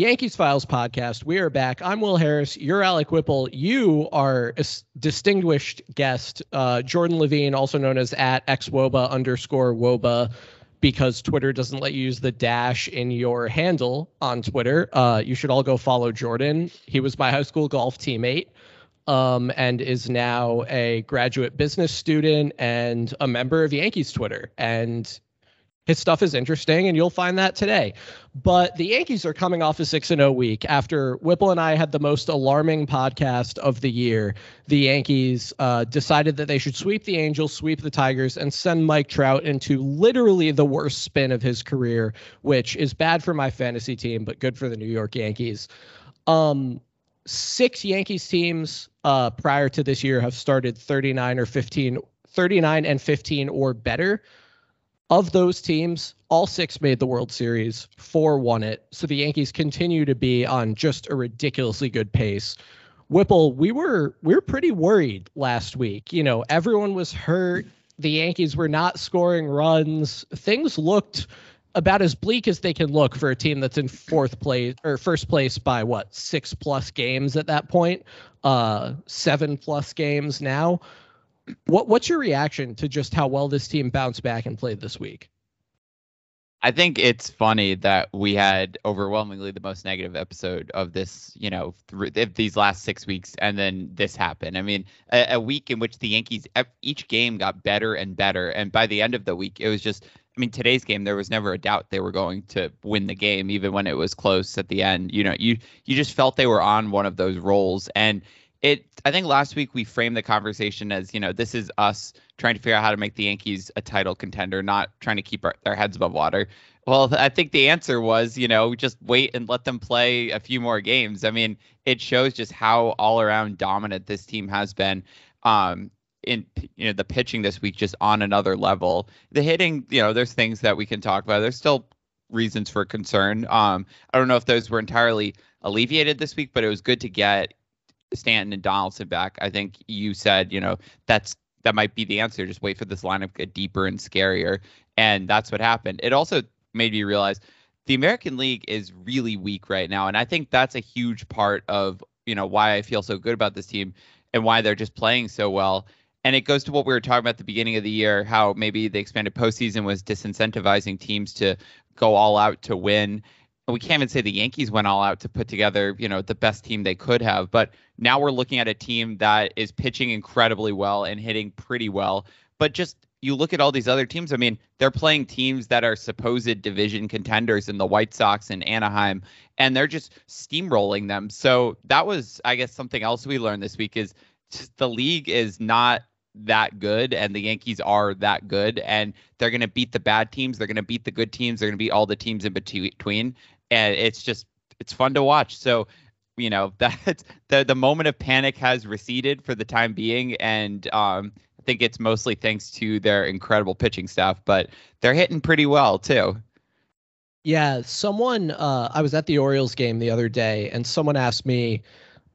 Yankees Files podcast. We are back. I'm Will Harris. You're Alec Whipple. You are a distinguished guest, uh, Jordan Levine, also known as at xwoba underscore woba, because Twitter doesn't let you use the dash in your handle on Twitter. Uh, you should all go follow Jordan. He was my high school golf teammate. Um, and is now a graduate business student and a member of Yankees Twitter. And his stuff is interesting, and you'll find that today. But the Yankees are coming off a 6 0 week after Whipple and I had the most alarming podcast of the year. The Yankees uh, decided that they should sweep the Angels, sweep the Tigers, and send Mike Trout into literally the worst spin of his career, which is bad for my fantasy team, but good for the New York Yankees. Um, six Yankees teams uh, prior to this year have started 39 or 15, 39 and 15 or better of those teams, all six made the World Series, four won it. So the Yankees continue to be on just a ridiculously good pace. Whipple, we were we were pretty worried last week. You know, everyone was hurt. The Yankees were not scoring runs. Things looked about as bleak as they can look for a team that's in fourth place or first place by what six plus games at that point, uh, seven plus games now. What what's your reaction to just how well this team bounced back and played this week? I think it's funny that we had overwhelmingly the most negative episode of this, you know, th- these last six weeks, and then this happened. I mean, a, a, week in which the Yankees each game got better and better, and by the end of the week, it was just. I mean, today's game, there was never a doubt they were going to win the game, even when it was close at the end. You know, you you just felt they were on one of those rolls, and it I think last week we framed the conversation as, you know, this is us trying to figure out how to make the Yankees a title contender, not trying to keep our, their heads above water. Well, I think the answer was, you know, just wait and let them play a few more games. I mean, it shows just how all around dominant this team has been. Um, in you know the pitching this week just on another level. The hitting, you know, there's things that we can talk about. There's still reasons for concern. Um, I don't know if those were entirely alleviated this week, but it was good to get Stanton and Donaldson back, I think you said, you know, that's that might be the answer. Just wait for this lineup to get deeper and scarier. And that's what happened. It also made me realize the American League is really weak right now. And I think that's a huge part of, you know, why I feel so good about this team and why they're just playing so well. And it goes to what we were talking about at the beginning of the year, how maybe the expanded postseason was disincentivizing teams to go all out to win we can't even say the Yankees went all out to put together, you know, the best team they could have. But now we're looking at a team that is pitching incredibly well and hitting pretty well. But just you look at all these other teams. I mean, they're playing teams that are supposed division contenders in the White Sox and Anaheim, and they're just steamrolling them. So that was, I guess, something else we learned this week is the league is not that good and the Yankees are that good and they're going to beat the bad teams they're going to beat the good teams they're going to beat all the teams in between and it's just it's fun to watch. So you know that the the moment of panic has receded for the time being, and um, I think it's mostly thanks to their incredible pitching staff, but they're hitting pretty well too. Yeah, someone uh, I was at the Orioles game the other day, and someone asked me,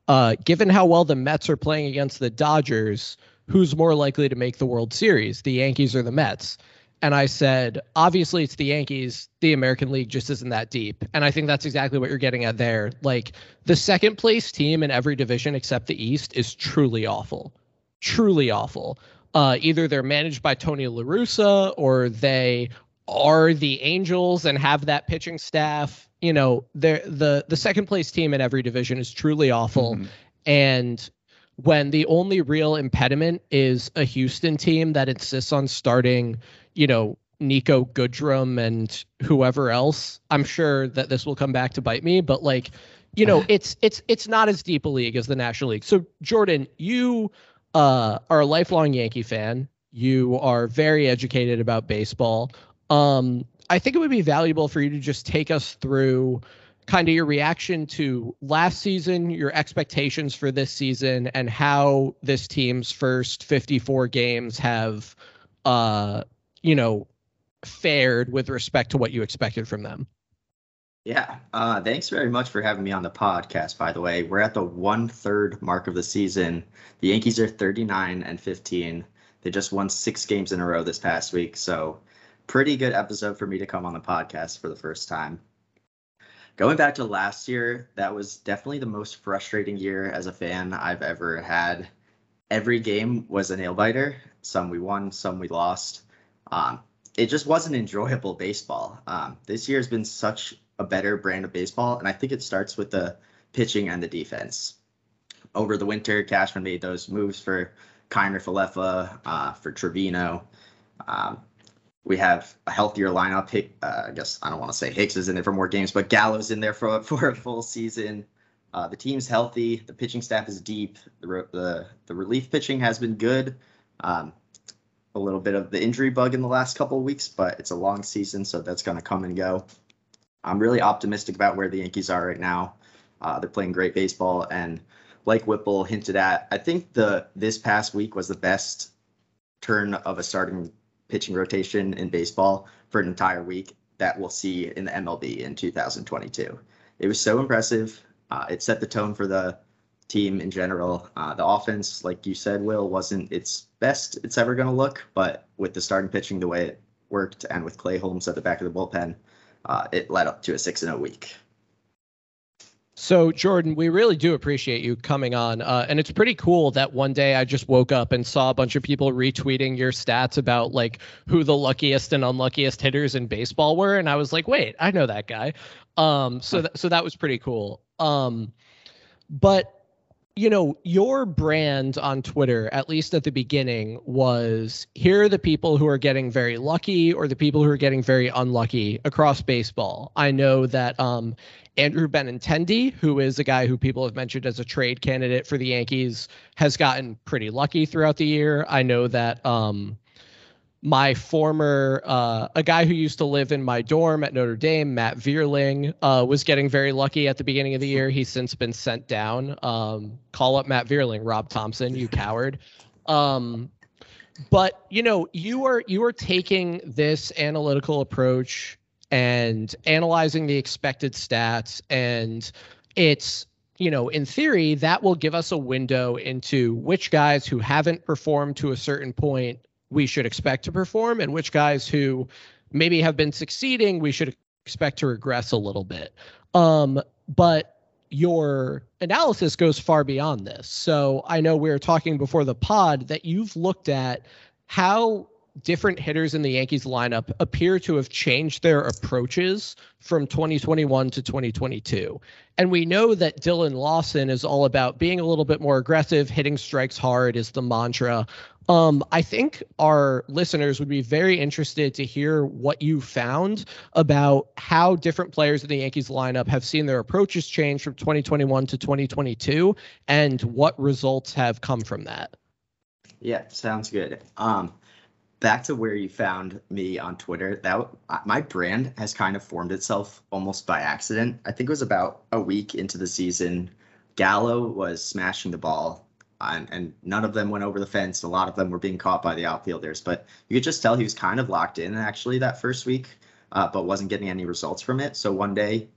uh, given how well the Mets are playing against the Dodgers, who's more likely to make the World Series, the Yankees or the Mets? And I said, obviously it's the Yankees. The American League just isn't that deep. And I think that's exactly what you're getting at there. Like the second place team in every division except the East is truly awful. Truly awful. Uh, either they're managed by Tony La Russa or they are the Angels and have that pitching staff. You know, the the second place team in every division is truly awful. Mm-hmm. And when the only real impediment is a Houston team that insists on starting you know, Niko Goodrum and whoever else, I'm sure that this will come back to bite me, but like, you know, it's it's it's not as deep a league as the National League. So Jordan, you uh, are a lifelong Yankee fan. You are very educated about baseball. Um, I think it would be valuable for you to just take us through kind of your reaction to last season, your expectations for this season, and how this team's first 54 games have uh, you know, fared with respect to what you expected from them. Yeah. Uh, thanks very much for having me on the podcast, by the way. We're at the one third mark of the season. The Yankees are 39 and 15. They just won six games in a row this past week. So, pretty good episode for me to come on the podcast for the first time. going back to last year, that was definitely the most frustrating year as a fan I've ever had. Every game was a nail biter. Some we won, some we lost. Um, it just wasn't enjoyable baseball. Um, this year has been such a better brand of baseball, and I think it starts with the pitching and the defense. Over the winter, Cashman made those moves for Kiner Falefa, uh, for Trevino. Um, we have a healthier lineup. Uh, I guess I don't want to say Hicks is in there for more games, but Gallo's in there for for a full season. Uh, the team's healthy. The pitching staff is deep. The the, the relief pitching has been good. Um, a little bit of the injury bug in the last couple of weeks, but it's a long season, so that's going to come and go. I'm really optimistic about where the Yankees are right now. Uh, they're playing great baseball, and like Whipple hinted at, I think the this past week was the best turn of a starting pitching rotation in baseball for an entire week that we'll see in the MLB in 2022. It was so impressive. Uh, it set the tone for the team in general. Uh, the offense, like you said, Will, wasn't its best it's ever going to look, but with the starting pitching the way it worked and with Clay Holmes at the back of the bullpen, uh, it led up to a 6 0 week. So, Jordan, we really do appreciate you coming on. Uh, and it's pretty cool that one day I just woke up and saw a bunch of people retweeting your stats about like who the luckiest and unluckiest hitters in baseball were. And I was like, wait, I know that guy. Um, so, th- so that was pretty cool. Um, but you know, your brand on Twitter, at least at the beginning, was here are the people who are getting very lucky or the people who are getting very unlucky across baseball. I know that um, Andrew Benintendi, who is a guy who people have mentioned as a trade candidate for the Yankees, has gotten pretty lucky throughout the year. I know that um, my former uh, a guy who used to live in my dorm at Notre Dame, Matt Vierling, uh, was getting very lucky at the beginning of the year. He's since been sent down. Um, call up Matt Vierling, Rob Thompson, you coward. Um, but you know, you are you are taking this analytical approach and analyzing the expected stats, and it's you know, in theory, that will give us a window into which guys who haven't performed to a certain point we should expect to perform and which guys who maybe have been succeeding we should expect to regress a little bit. Um, but your analysis goes far beyond this. So I know we were talking before the pod that you've looked at how different hitters in the Yankees lineup appear to have changed their approaches from 2021 to 2022. And we know that Dillon Lawson is all about being a little bit more aggressive, hitting strikes hard is the mantra. Um, I think our listeners would be very interested to hear what you found about how different players in the Yankees lineup have seen their approaches change from 2021 to 2022 and what results have come from that. Yeah, sounds good. Um, back to where you found me on Twitter. That my brand has kind of formed itself almost by accident. I think it was about a week into the season. Gallo was smashing the ball and, and none of them went over the fence. A lot of them were being caught by the outfielders, but you could just tell he was kind of locked in actually that first week, uh, but wasn't getting any results from it. So one day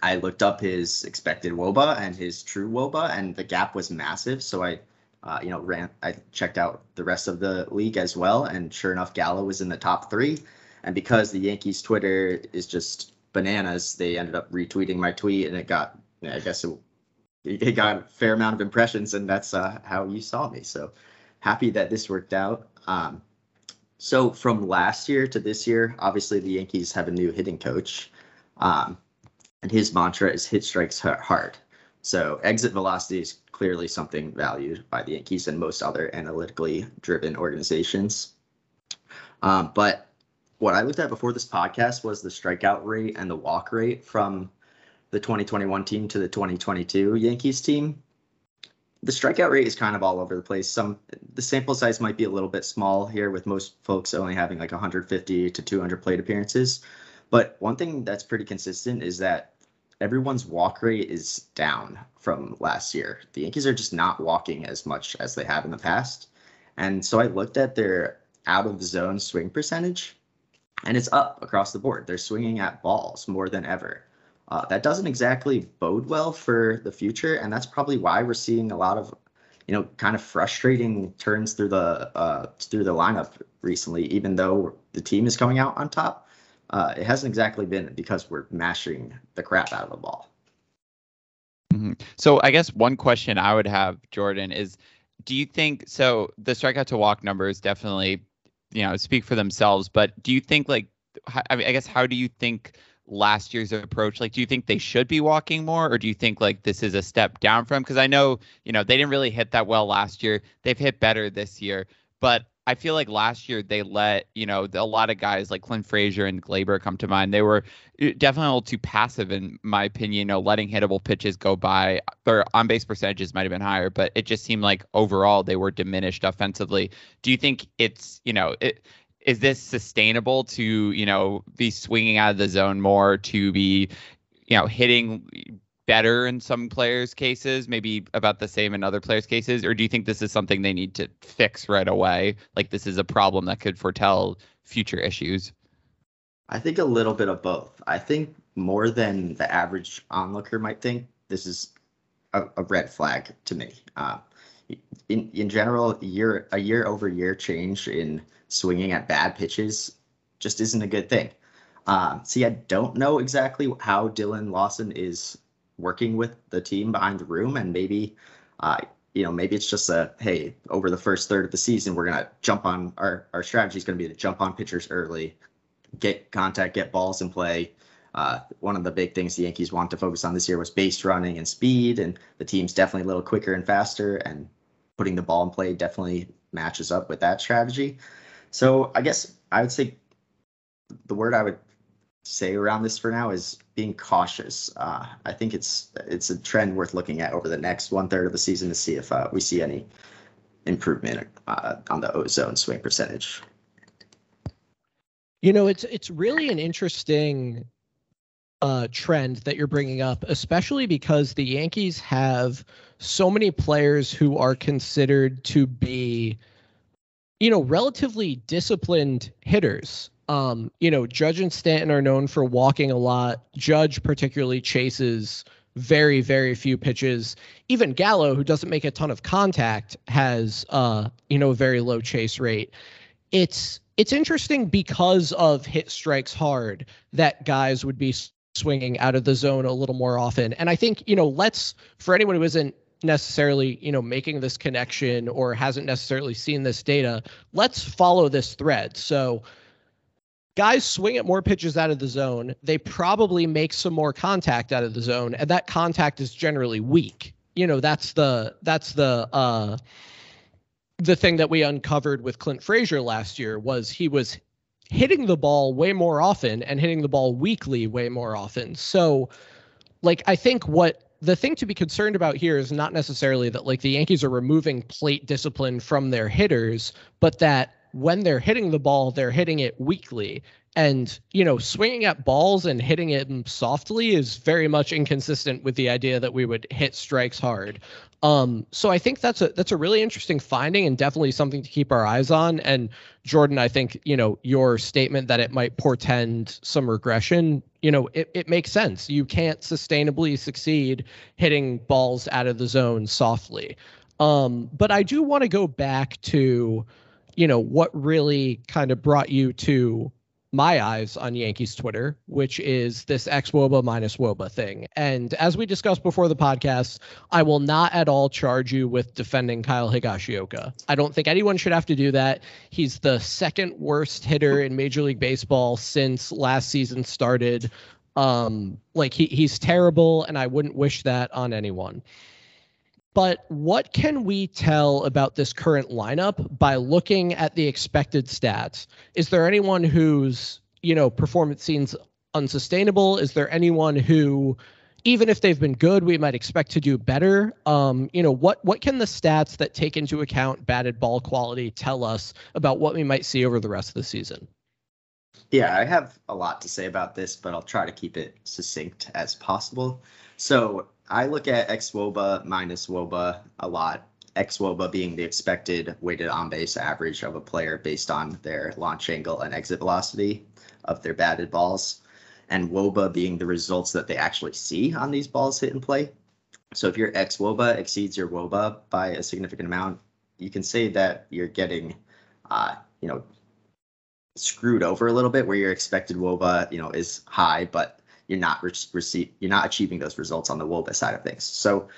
I looked up his expected WOBA and his true WOBA, and the gap was massive. So I, uh, you know, ran. I checked out the rest of the league as well, and sure enough, Gallo was in the top three. And because the Yankees Twitter is just bananas, they ended up retweeting my tweet, and it got, I guess it it got a fair amount of impressions, and that's uh, how you saw me. So happy that this worked out. Um, so from last year to this year, obviously the Yankees have a new hitting coach, um, and his mantra is hit strikes hard. So exit velocity is clearly something valued by the Yankees and most other analytically driven organizations. Um, but what I looked at before this podcast was the strikeout rate and the walk rate from the 2021 team to the 2022 Yankees team, the strikeout rate is kind of all over the place. Some the sample size might be a little bit small here, with most folks only having like 150 to 200 plate appearances. But one thing that's pretty consistent is that everyone's walk rate is down from last year. The Yankees are just not walking as much as they have in the past. And so I looked at their out of zone swing percentage, and it's up across the board. They're swinging at balls more than ever. Uh, that doesn't exactly bode well for the future, and that's probably why we're seeing a lot of, you know, kind of frustrating turns through the uh, through the lineup recently. Even though the team is coming out on top, uh, it hasn't exactly been because we're mashing the crap out of the ball. Mm-hmm. So I guess one question I would have, Jordan, is do you think so the strikeout to walk numbers definitely, you know, speak for themselves, but do you think like I mean I guess how do you think last year's approach like do you think they should be walking more or do you think like this is a step down from because I know, you know, they didn't really hit that well last year. They've hit better this year, but I feel like last year they let you know a lot of guys like Clint Frazier and Gleyber come to mind. They were uh, definitely a little too passive in my opinion. You know, letting hittable pitches go by. Their on base percentages might have been higher, but it just seemed like overall they were diminished offensively. Do you think it's you know it? Is this sustainable to you know be swinging out of the zone more to be you know hitting better in some players' cases, maybe about the same in other players' cases, or do you think this is something they need to fix right away? Like this is a problem that could foretell future issues? I think a little bit of both. I think more than the average onlooker might think, this is a, a red flag to me. Uh, in in general, year a year over year change in swinging at bad pitches just isn't a good thing. Uh, see, I don't know exactly how Dillon Lawson is working with the team behind the room and maybe uh, you know maybe it's just a hey over the first third of the season we're gonna jump on our our strategy is gonna be to jump on pitchers early get contact get balls in play. Uh, one of the big things the yankees want to focus on this year was base running and speed and the team's definitely a little quicker and faster and putting the ball in play definitely matches up with that strategy. So i guess i would say the word i would say around this for now is being cautious. Uh, I think it's it's a trend worth looking at over the next one third of the season to see if uh, we see any improvement uh, on the ozone swing percentage. You know, it's it's really an interesting uh, trend that you're bringing up, especially because the Yankees have so many players who are considered to be, you know, relatively disciplined hitters. Um, you know, Judge and Stanton are known for walking a lot. Judge particularly chases very, very few pitches. Even Gallo, who doesn't make a ton of contact, has uh, you know, a very low chase rate. It's it's interesting because of hit strikes hard that guys would be swinging out of the zone a little more often. And I think, you know, let's for anyone who isn't necessarily, you know, making this connection or hasn't necessarily seen this data, let's follow this thread. So guys swing at more pitches out of the zone. They probably make some more contact out of the zone, and that contact is generally weak. You know, that's the that's the uh the thing that we uncovered with Clint Frazier last year was he was hitting the ball way more often and hitting the ball weakly way more often. So like I think what the thing to be concerned about here is not necessarily that like the Yankees are removing plate discipline from their hitters, but that when they're hitting the ball, they're hitting it weakly. And, you know, swinging at balls and hitting it softly is very much inconsistent with the idea that we would hit strikes hard. Um, so I think that's a that's a really interesting finding and definitely something to keep our eyes on. And Jordan, I think, you know, your statement that it might portend some regression, you know, it, it makes sense. You can't sustainably succeed hitting balls out of the zone softly. Um, but I do want to go back to you know, what really kind of brought you to my eyes on Yankees Twitter, which is this X Woba minus Woba thing. And as we discussed before the podcast, I will not at all charge you with defending Kyle Higashioka. I don't think anyone should have to do that. He's the second worst hitter in Major League Baseball since last season started. Um, like he he's terrible, and I wouldn't wish that on anyone. But what can we tell about this current lineup by looking at the expected stats? Is there anyone whose, you know, performance seems unsustainable? Is there anyone who even if they've been good, we might expect to do better. Um, you know, what what can the stats that take into account batted ball quality tell us about what we might see over the rest of the season? Yeah, I have a lot to say about this, but I'll try to keep it succinct as possible. So I look at xwOBA minus WOBA a lot. xwOBA being the expected weighted on base average of a player based on their launch angle and exit velocity of their batted balls, and WOBA being the results that they actually see on these balls hit and play. So if your xwOBA exceeds your WOBA by a significant amount, you can say that you're getting, uh, you know, screwed over a little bit, where your expected WOBA, you know, is high, but you're not re- receive, you're not achieving those results on the WOBA side of things. So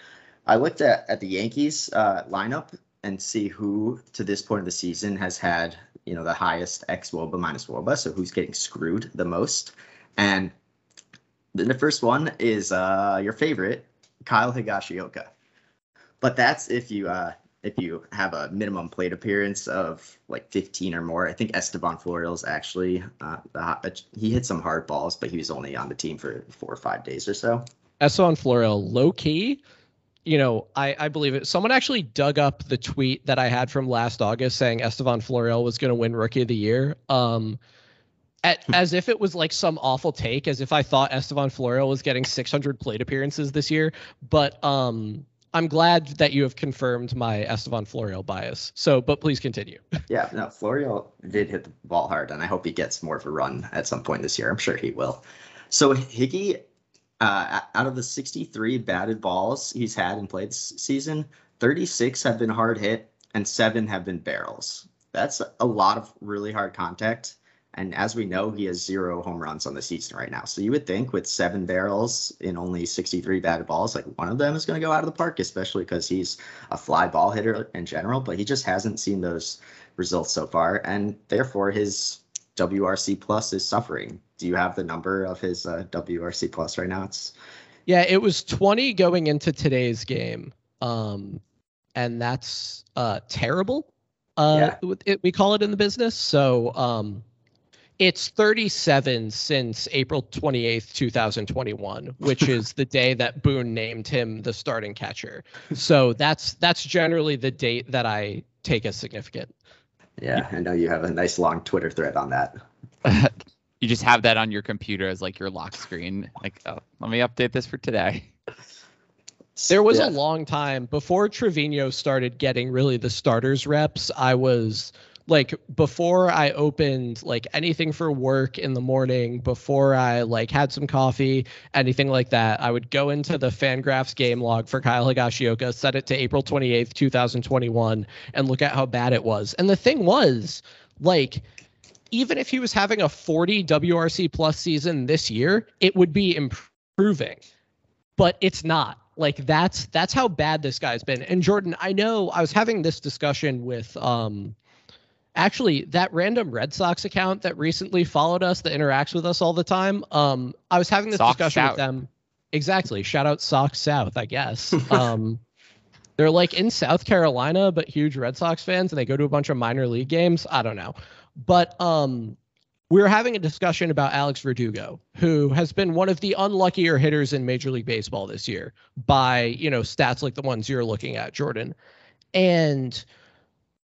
I looked at at the Yankees uh, lineup and see who to this point of the season has had you know the highest x woba minus woba so who's getting screwed the most and the first one is uh your favorite kyle higashioka but that's if you uh if you have a minimum plate appearance of like 15 or more i think esteban florial's actually uh the, he hit some hard balls but he was only on the team for four or five days or so esteban florial low key you know, I, I believe it. Someone actually dug up the tweet that I had from last August saying Esteban Florial was going to win Rookie of the Year. Um, at, hmm. as if it was like some awful take, as if I thought Esteban Florial was getting 600 plate appearances this year. But um, I'm glad that you have confirmed my Esteban Florial bias. So, but please continue. yeah, no, Florial did hit the ball hard, and I hope he gets more of a run at some point this year. I'm sure he will. So Higgy uh, out of the 63 batted balls he's had and played this season, 36 have been hard hit and seven have been barrels. That's a lot of really hard contact. And as we know, he has zero home runs on the season right now. So you would think with seven barrels in only 63 batted balls, like one of them is going to go out of the park, especially because he's a fly ball hitter in general. But he just hasn't seen those results so far. And therefore, his WRC plus is suffering. Do you have the number of his uh, WRC plus right now? It's yeah, it was 20 going into today's game, um, and that's uh, terrible. Uh, yeah. it, we call it in the business. So um, it's 37 since April 28th, 2021, which is the day that Boone named him the starting catcher. So that's that's generally the date that I take as significant. Yeah, I know you have a nice long Twitter thread on that. you just have that on your computer as like your lock screen. Like, oh, let me update this for today. There was yeah. a long time before Trevino started getting really the starters reps. I was like before I opened like anything for work in the morning, before I like had some coffee, anything like that, I would go into the Fangraphs game log for Kyle Higashioka, set it to April 28th, 2021, and look at how bad it was. And the thing was, like, even if he was having a 40 WRC plus season this year, it would be improving. But it's not. Like that's that's how bad this guy's been. And Jordan, I know I was having this discussion with um actually that random Red Sox account that recently followed us that interacts with us all the time. Um, I was having this Sox discussion South. with them. Exactly. Shout out Sox South, I guess. um, they're like in South Carolina, but huge Red Sox fans, and they go to a bunch of minor league games. I don't know, but um, we were having a discussion about Alex Verdugo, who has been one of the unluckier hitters in Major League Baseball this year by you know stats like the ones you're looking at, Jordan, and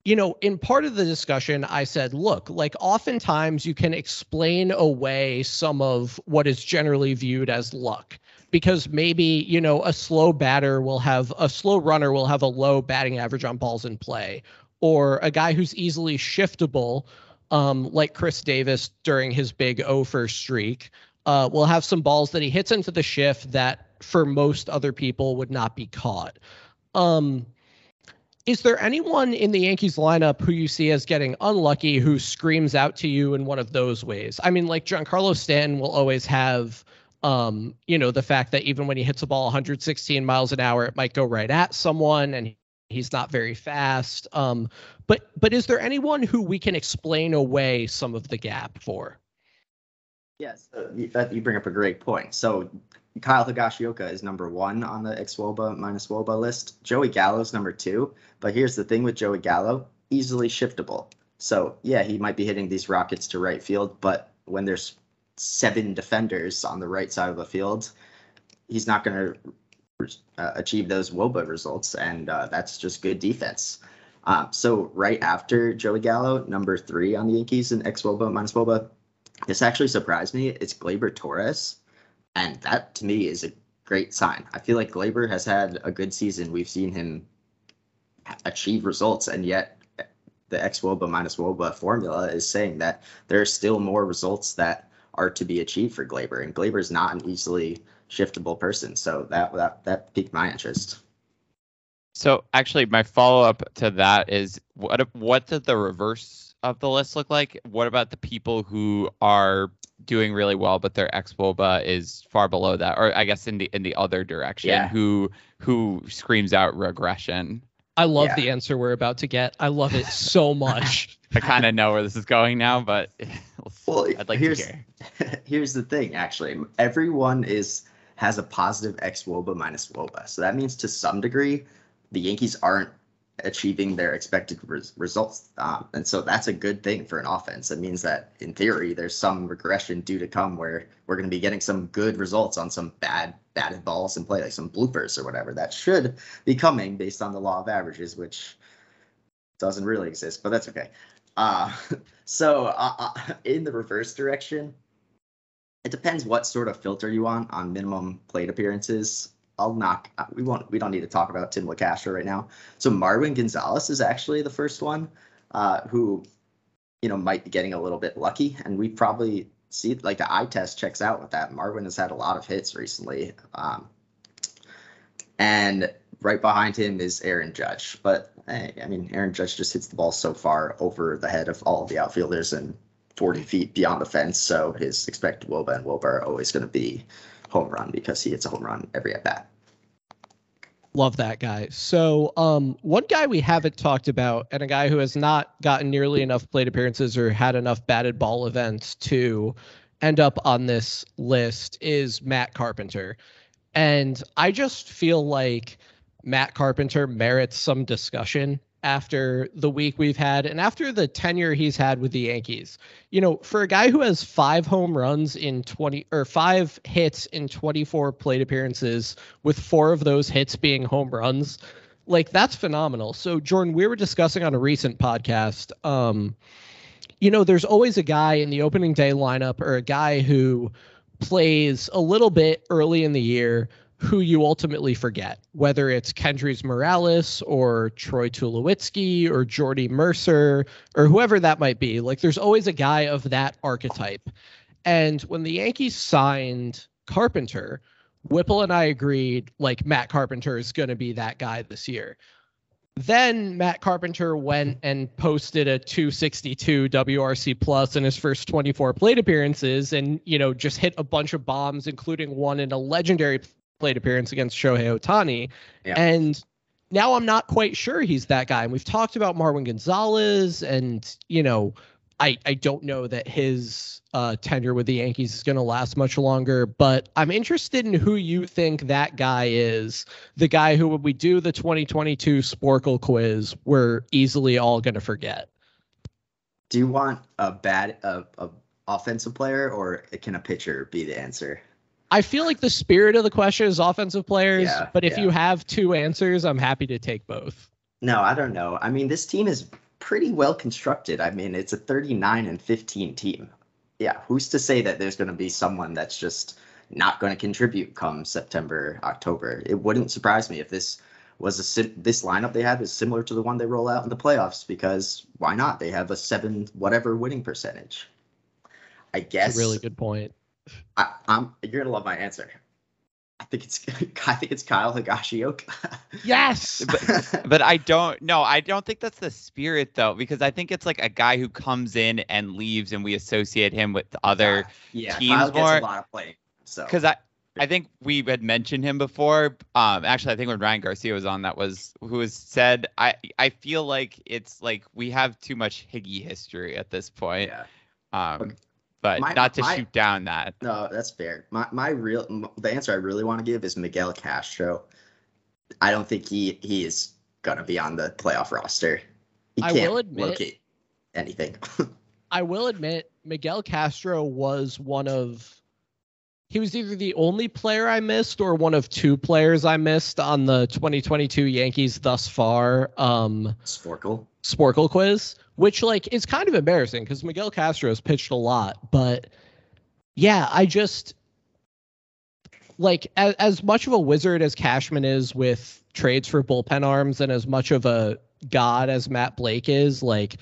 you know, in part of the discussion, I said, look, like oftentimes you can explain away some of what is generally viewed as luck because maybe, you know, a slow batter will have a slow runner will have a low batting average on balls in play, or a guy who's easily shiftable, um, like Chris Davis during his big over streak, uh, will have some balls that he hits into the shift that for most other people would not be caught. Um, is there anyone in the Yankees lineup who you see as getting unlucky who screams out to you in one of those ways? I mean, like Giancarlo Stanton will always have, um, you know, the fact that even when he hits a ball 116 miles an hour, it might go right at someone, and he's not very fast. Um, but but is there anyone who we can explain away some of the gap for? Yes, uh, you bring up a great point. So Kyle Higashioka is number one on the xwOBA minus WOBA list. Joey Gallo's number two. But here's the thing with Joey Gallo, easily shiftable. So yeah, he might be hitting these rockets to right field, but when there's seven defenders on the right side of the field, he's not going to uh, achieve those WOBA results, and uh, that's just good defense. Um, so right after Joey Gallo, number three on the Yankees in xwOBA minus WOBA, this actually surprised me. It's Gleyber Torres and that to me is a great sign. I feel like Gleyber has had a good season. We've seen him achieve results, and yet the X WOBA minus WOBA formula is saying that there are still more results that are to be achieved for Gleyber, and Gleyber is not an easily shiftable person. So that that that piqued my interest. So actually, my follow up to that is what what does the reverse of the list look like? What about the people who are doing really well, but their xwOBA is far below that, or I guess in the in the other direction, Yeah. who who screams out regression? I love Yeah. the answer we're about to get. I love it so much. I kind of know where this is going now, but Well, I'd like here's to hear. here's the thing. Actually, everyone is has a positive x woba minus woba, so that means to some degree, the Yankees aren't achieving their expected res- results, um, and so that's a good thing for an offense. It means that in theory, there's some regression due to come where we're going to be getting some good results on some bad batted balls and play, like some bloopers or whatever. That should be coming based on the law of averages, which doesn't really exist, but that's okay. Uh, so uh, uh, in the reverse direction, it depends what sort of filter you want on minimum plate appearances. I'll knock. uh, We won't. We don't need to talk about Tim Locastro right now. So Marwin Gonzalez is actually the first one, uh, who, you know, might be getting a little bit lucky, and we probably see like the eye test checks out with that. Marwin has had a lot of hits recently, um, and right behind him is Aaron Judge. But eh, I mean, Aaron Judge just hits the ball so far over the head of all of the outfielders and 40 feet beyond the fence. So his expected WOBA and WOBA are always going to be home run because he hits a home run every at bat. Love that guy. So, um, one guy we haven't talked about, and a guy who has not gotten nearly enough plate appearances or had enough batted ball events to end up on this list, is Matt Carpenter. And I just feel like Matt Carpenter merits some discussion after the week we've had and after the tenure he's had with the Yankees. You know, for a guy who has five home runs in 20 or five hits in 24 plate appearances, with four of those hits being home runs, like that's phenomenal. So, Jordan, we were discussing on a recent podcast, um, you know, there's always a guy in the opening day lineup or a guy who plays a little bit early in the year who you ultimately forget, whether it's Kendrys Morales or Troy Tulowitzki or Jordy Mercer or whoever that might be. Like there's always a guy of that archetype. And when the Yankees signed Carpenter, Whipple and I agreed like Matt Carpenter is going to be that guy this year. Then Matt Carpenter went and posted a 262 WRC plus in his first 24 plate appearances and, you know, just hit a bunch of bombs, including one in a legendary plate appearance against Shohei Ohtani. Yeah. And now I'm not quite sure he's that guy. And we've talked about Marwin Gonzalez and, you know, I, I don't know that his uh, tenure with the Yankees is going to last much longer, but I'm interested in who you think that guy is. The guy who, when we do the 2022 Sporcle quiz, we're easily all going to forget. Do you want a bad a, a offensive player or can a pitcher be the answer? I feel like the spirit of the question is offensive players, Yeah, but if yeah. you have two answers, I'm happy to take both. No, I don't know. I mean, this team is pretty well constructed. I mean, it's a 39 and 15 team. Yeah, who's to say that there's going to be someone that's just not going to contribute come September, October? It wouldn't surprise me if this was a sim- this lineup they have is similar to the one they roll out in the playoffs because why not? They have a seven whatever winning percentage. I guess That's a really good point. I, I'm you're gonna love my answer. I think it's I think it's Kyle Higashioka. Yes. But I don't no, I don't think that's the spirit though, because I think it's like a guy who comes in and leaves and we associate him with other yeah, teams Kyle gets a lot of play. So because I I think we had mentioned him before. Um, actually, I think when Ryan Garcia was on, that was who was said. I I feel like it's like we have too much Higgy history at this point. yeah, Um. But My- not to my- shoot down that. no, that's fair. My my real m- the answer I really want to give is Miguel Castro. I don't think he he is gonna be on the playoff roster. He I can't will admit- locate anything. I will admit, Miguel Castro was one of. He was either the only player I missed or one of two players I missed on the 2022 Yankees thus far um, Sporcle. Sporcle quiz, which like is kind of embarrassing because Miguel Castro has pitched a lot, but yeah, I just like as, as much of a wizard as Cashman is with trades for bullpen arms and as much of a god as Matt Blake is, like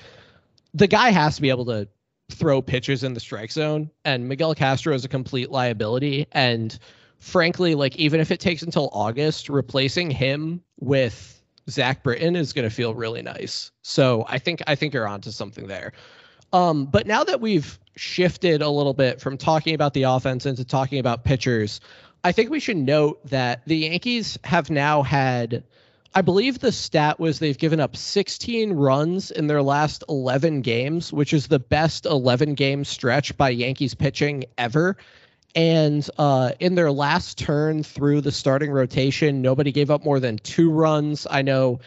the guy has to be able to throw pitches in the strike zone and Miguel Castro is a complete liability. And frankly like even if it takes until August replacing him with Zach Britton is going to feel really nice. So I think I think you're onto something there. Um, but now that we've shifted a little bit from talking about the offense into talking about pitchers, I think we should note that the Yankees have now had, I believe the stat was they've given up 16 runs in their last 11 games, which is the best 11 game stretch by Yankees pitching ever. And uh, in their last turn through the starting rotation, nobody gave up more than two runs. I know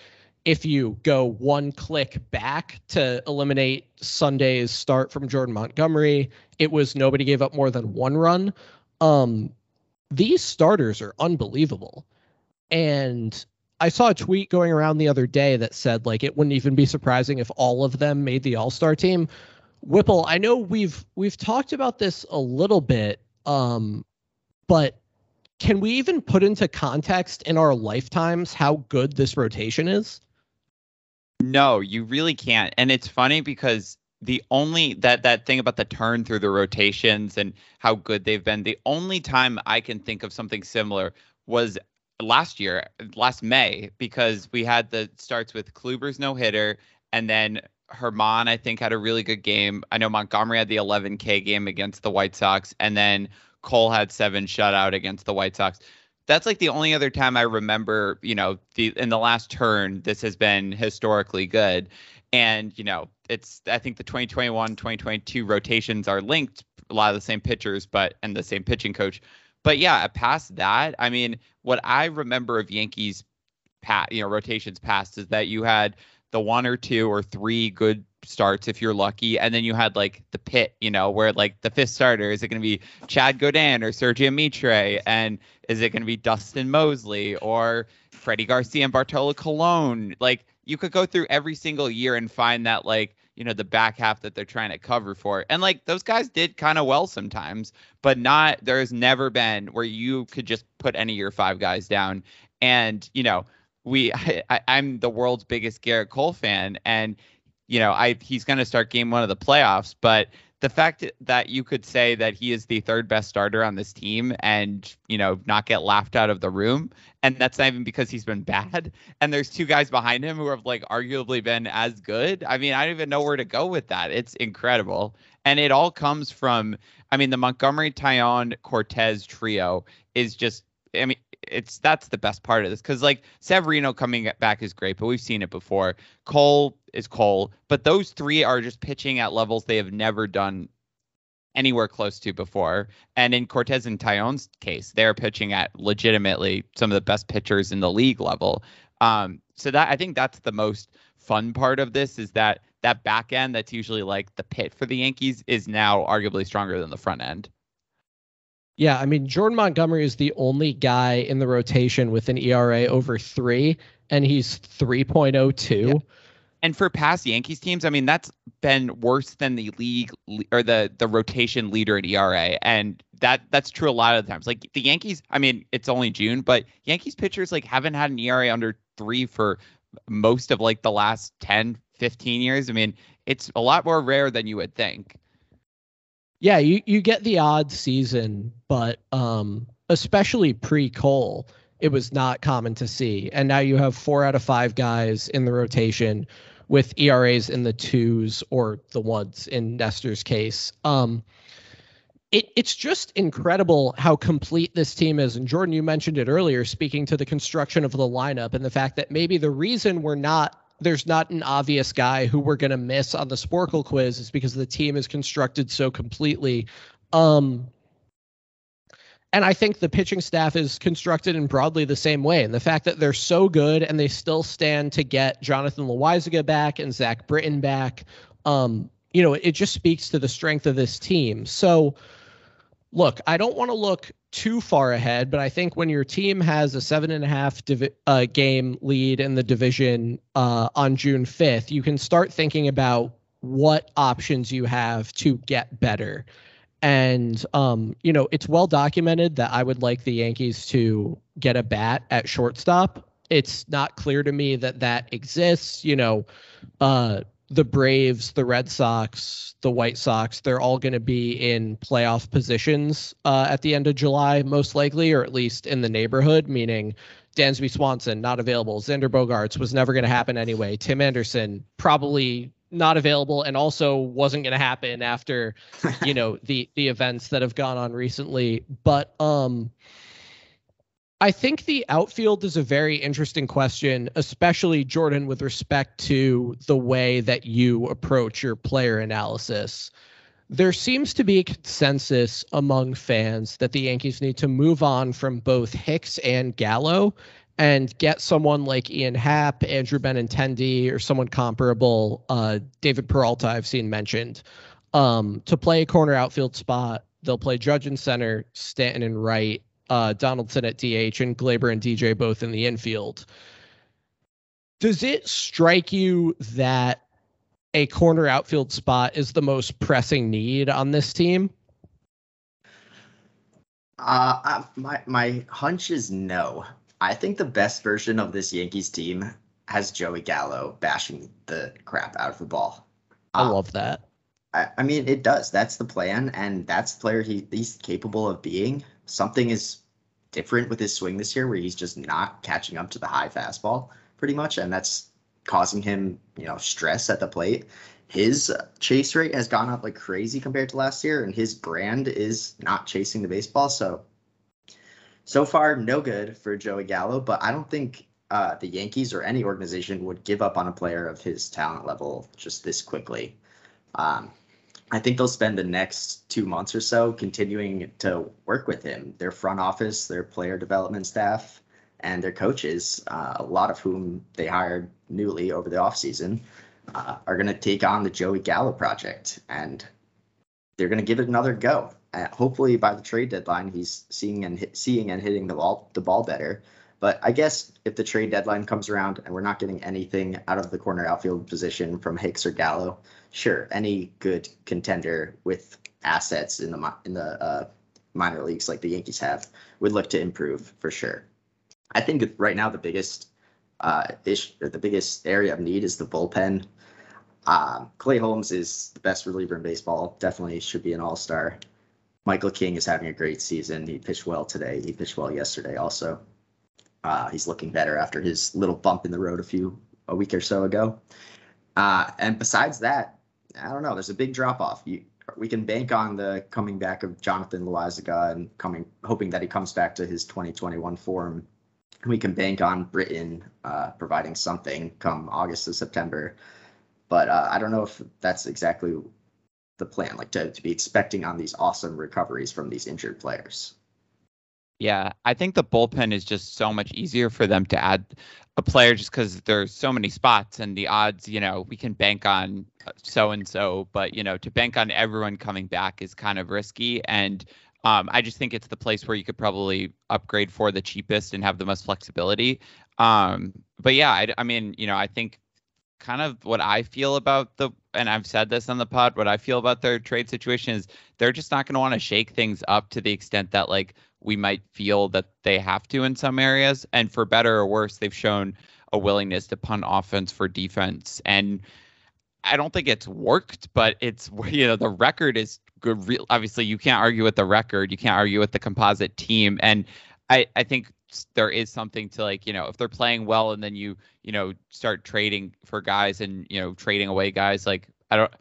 if you go one click back to eliminate Sunday's start from Jordan Montgomery, it was nobody gave up more than one run. Um, these starters are unbelievable. And I saw a tweet going around the other day that said like it wouldn't even be surprising if all of them made the All-Star team. Whipple, I know we've we've talked about this a little bit, um, but can we even put into context in our lifetimes how good this rotation is? No, you really can't. And it's funny because the only that that thing about the turn through the rotations and how good they've been, the only time I can think of something similar was last year, last May, because we had the starts with Kluber's no hitter and then Germán, I think, had a really good game. I know Montgomery had the 11K game against the White Sox, and then Cole had seven shutout against the White Sox that's like the only other time I remember, you know, the in the last turn this has been historically good. And, you know, it's I think the 2021, 2022 rotations are linked, a lot of the same pitchers, but and the same pitching coach. But yeah, past that, I mean, what I remember of Yankees pat, you know, rotations past is that you had the one or two or three good starts if you're lucky, and then you had like the pit, you know, where like the fifth starter is it going to be Chad Gaudin or Sergio Mitre, and is it going to be Dustin Moseley or Freddie Garcia and Bartolo Colon? Like you could go through every single year and find that like you know the back half that they're trying to cover for. And like those guys did kind of well sometimes but not there's never been where you could just put any of your five guys down. And you know we I, am the world's biggest Gerrit Cole fan, and you know I he's going to start game one of the playoffs, but the fact that you could say that he is the third best starter on this team and you know not get laughed out of the room and that's not even because he's been bad and there's two guys behind him who have like arguably been as good. I mean i don't even know where to go with that. It's incredible. And it all comes from i mean the montgomery taillon Cortes trio is just I mean, it's that's the best part of this because like Severino coming back is great, but we've seen it before. Cole is Cole, but those three are just pitching at levels they have never done anywhere close to before. And in Cortes and Taillon's case, they're pitching at legitimately some of the best pitchers in the league level. Um, so that I think that's the most fun part of this is that that back end that's usually like the pit for the Yankees is now arguably stronger than the front end. Yeah, I mean Jordan Montgomery is the only guy in the rotation with an ERA over three, and he's three point oh two. And for past Yankees teams, I mean that's been worse than the league or the the rotation leader in ERA, and that that's true a lot of the times. Like the Yankees, I mean it's only June, but Yankees pitchers like haven't had an ERA under three for most of like the last 10, 15 years. I mean it's a lot more rare than you would think. Yeah, you, you get the odd season, but um, especially pre Cole, it was not common to see. And now you have four out of five guys in the rotation with ERAs in the twos or the ones in Nestor's case. Um, it, it's just incredible how complete this team is. And Jordan, you mentioned it earlier, speaking to the construction of the lineup and the fact that maybe the reason we're not there's not an obvious guy who we're going to miss on the Sporcle quiz is because the team is constructed so completely. Um, and I think the pitching staff is constructed in broadly the same way. And the fact that they're so good and they still stand to get Jonathan Loáisiga back and Zach Britton back, um, you know, it just speaks to the strength of this team. So, look, I don't want to look too far ahead, but I think when your team has a seven and a half uh, game lead in the division uh, on June 5th, you can start thinking about what options you have to get better. And, um, you know, it's well documented that I would like the Yankees to get a bat at shortstop. It's not clear to me that that exists. You know, uh, the Braves, the Red Sox, the White Sox, they're all going to be in playoff positions uh, at the end of July, most likely, or at least in the neighborhood, meaning Dansby Swanson not available. Xander Bogaerts was never going to happen anyway. Tim Anderson probably not available and also wasn't going to happen after you know the the events that have gone on recently but um I think the outfield is a very interesting question, especially Jordan, with respect to the way that you approach your player analysis. There seems to be a consensus among fans that the Yankees need to move on from both Hicks and Gallo and get someone like Ian Happ, Andrew Benintendi, or someone comparable, uh, David Peralta, I've seen mentioned, um, to play a corner outfield spot. They'll play Judge and center, Stanton and right, uh, Donaldson at DH, and Gleyber and DJ both in the infield. Does it strike you that a corner outfield spot is the most pressing need on this team? Uh, my my hunch is no. I think the best version of this Yankees team has Joey Gallo bashing the crap out of the ball. I uh, love that. I, I, mean, it does. That's the plan, and that's the player he, he's capable of being. Something is different with his swing this year, where he's just not catching up to the high fastball, pretty much, and that's causing him, you know, stress at the plate. His chase rate has gone up like crazy compared to last year, and his brand is not chasing the baseball. So so far, no good for Joey Gallo, but I don't think uh, the Yankees or any organization would give up on a player of his talent level just this quickly. Um, I think they'll spend the next two months or so continuing to work with him. Their front office, their player development staff, and their coaches, uh, a lot of whom they hired newly over the offseason, uh, are going to take on the Joey Gallo project and they're going to give it another go. Uh, hopefully, by the trade deadline, he's seeing and hit, seeing and hitting the ball the ball better. But I guess if the trade deadline comes around and we're not getting anything out of the corner outfield position from Hicks or Gallo, sure, any good contender with assets in the in the uh, minor leagues like the Yankees have would look to improve for sure. I think right now the biggest uh, ish, the biggest area of need is the bullpen. Um, Clay Holmes is the best reliever in baseball. Definitely should be an all star. Michael King is having a great season. He pitched well today. He pitched well yesterday also. Uh, he's looking better after his little bump in the road a few a week or so ago. Uh, and besides that, I don't know. There's a big drop off. we can bank on the coming back of Jonathan Loaisiga and coming, hoping that he comes back to his 2021 form. We can bank on Britton uh, providing something come August to September. But uh, I don't know if that's exactly the plan, like to, to be expecting on these awesome recoveries from these injured players. Yeah, I think the bullpen is just so much easier for them to add a player just because there's so many spots and the odds, you know, we can bank on so and so, but you know, to bank on everyone coming back is kind of risky. And um, I just think it's the place where you could probably upgrade for the cheapest and have the most flexibility. Um, but yeah, I, I mean, you know, I think kind of what I feel about the, and I've said this on the pod, what I feel about their trade situation is they're just not going to want to shake things up to the extent that like we might feel that they have to in some areas. And for better or worse, they've shown a willingness to punt offense for defense. And I don't think it's worked, but it's, you know, the record is good. Obviously, you can't argue with the record, you can't argue with the composite team. And I, I think there is something to like you know if they're playing well and then you you know start trading for guys and you know trading away guys like I don't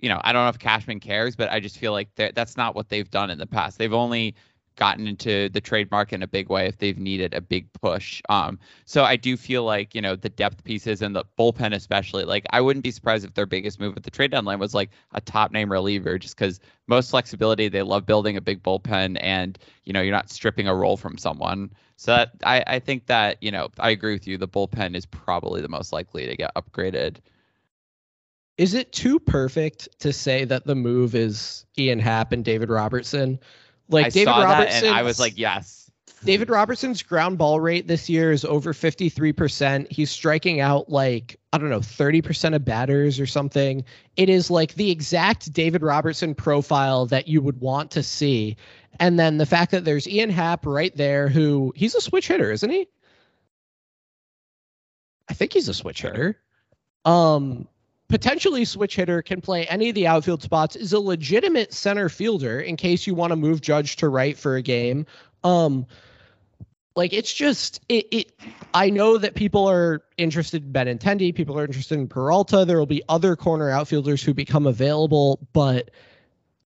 you know I don't know if Cashman cares but I just feel like that's not what they've done in the past they've only gotten into the trade market in a big way if they've needed a big push. Um, so I do feel like you know the depth pieces and the bullpen especially. Like I wouldn't be surprised if their biggest move at the trade deadline was like a top name reliever, just because most flexibility. They love building a big bullpen, and you know you're not stripping a role from someone. So that, I I think that you know I agree with you. The bullpen is probably the most likely to get upgraded. Is it too perfect to say that the move is Ian Happ and David Robertson? Like I David Robertson, and I was like, yes. David Robertson's ground ball rate this year is over 53%. He's striking out like, I don't know, 30% of batters or something. It is like the exact David Robertson profile that you would want to see. And then the fact that there's Ian Happ right there, who he's a switch hitter, isn't he? I think he's a switch hitter. Um, potentially switch hitter, can play any of the outfield spots, is a legitimate center fielder in case you want to move Judge to right for a game. Um, like it's just it, it I know that people are interested in Benintendi, people are interested in Peralta. There will be other corner outfielders who become available, but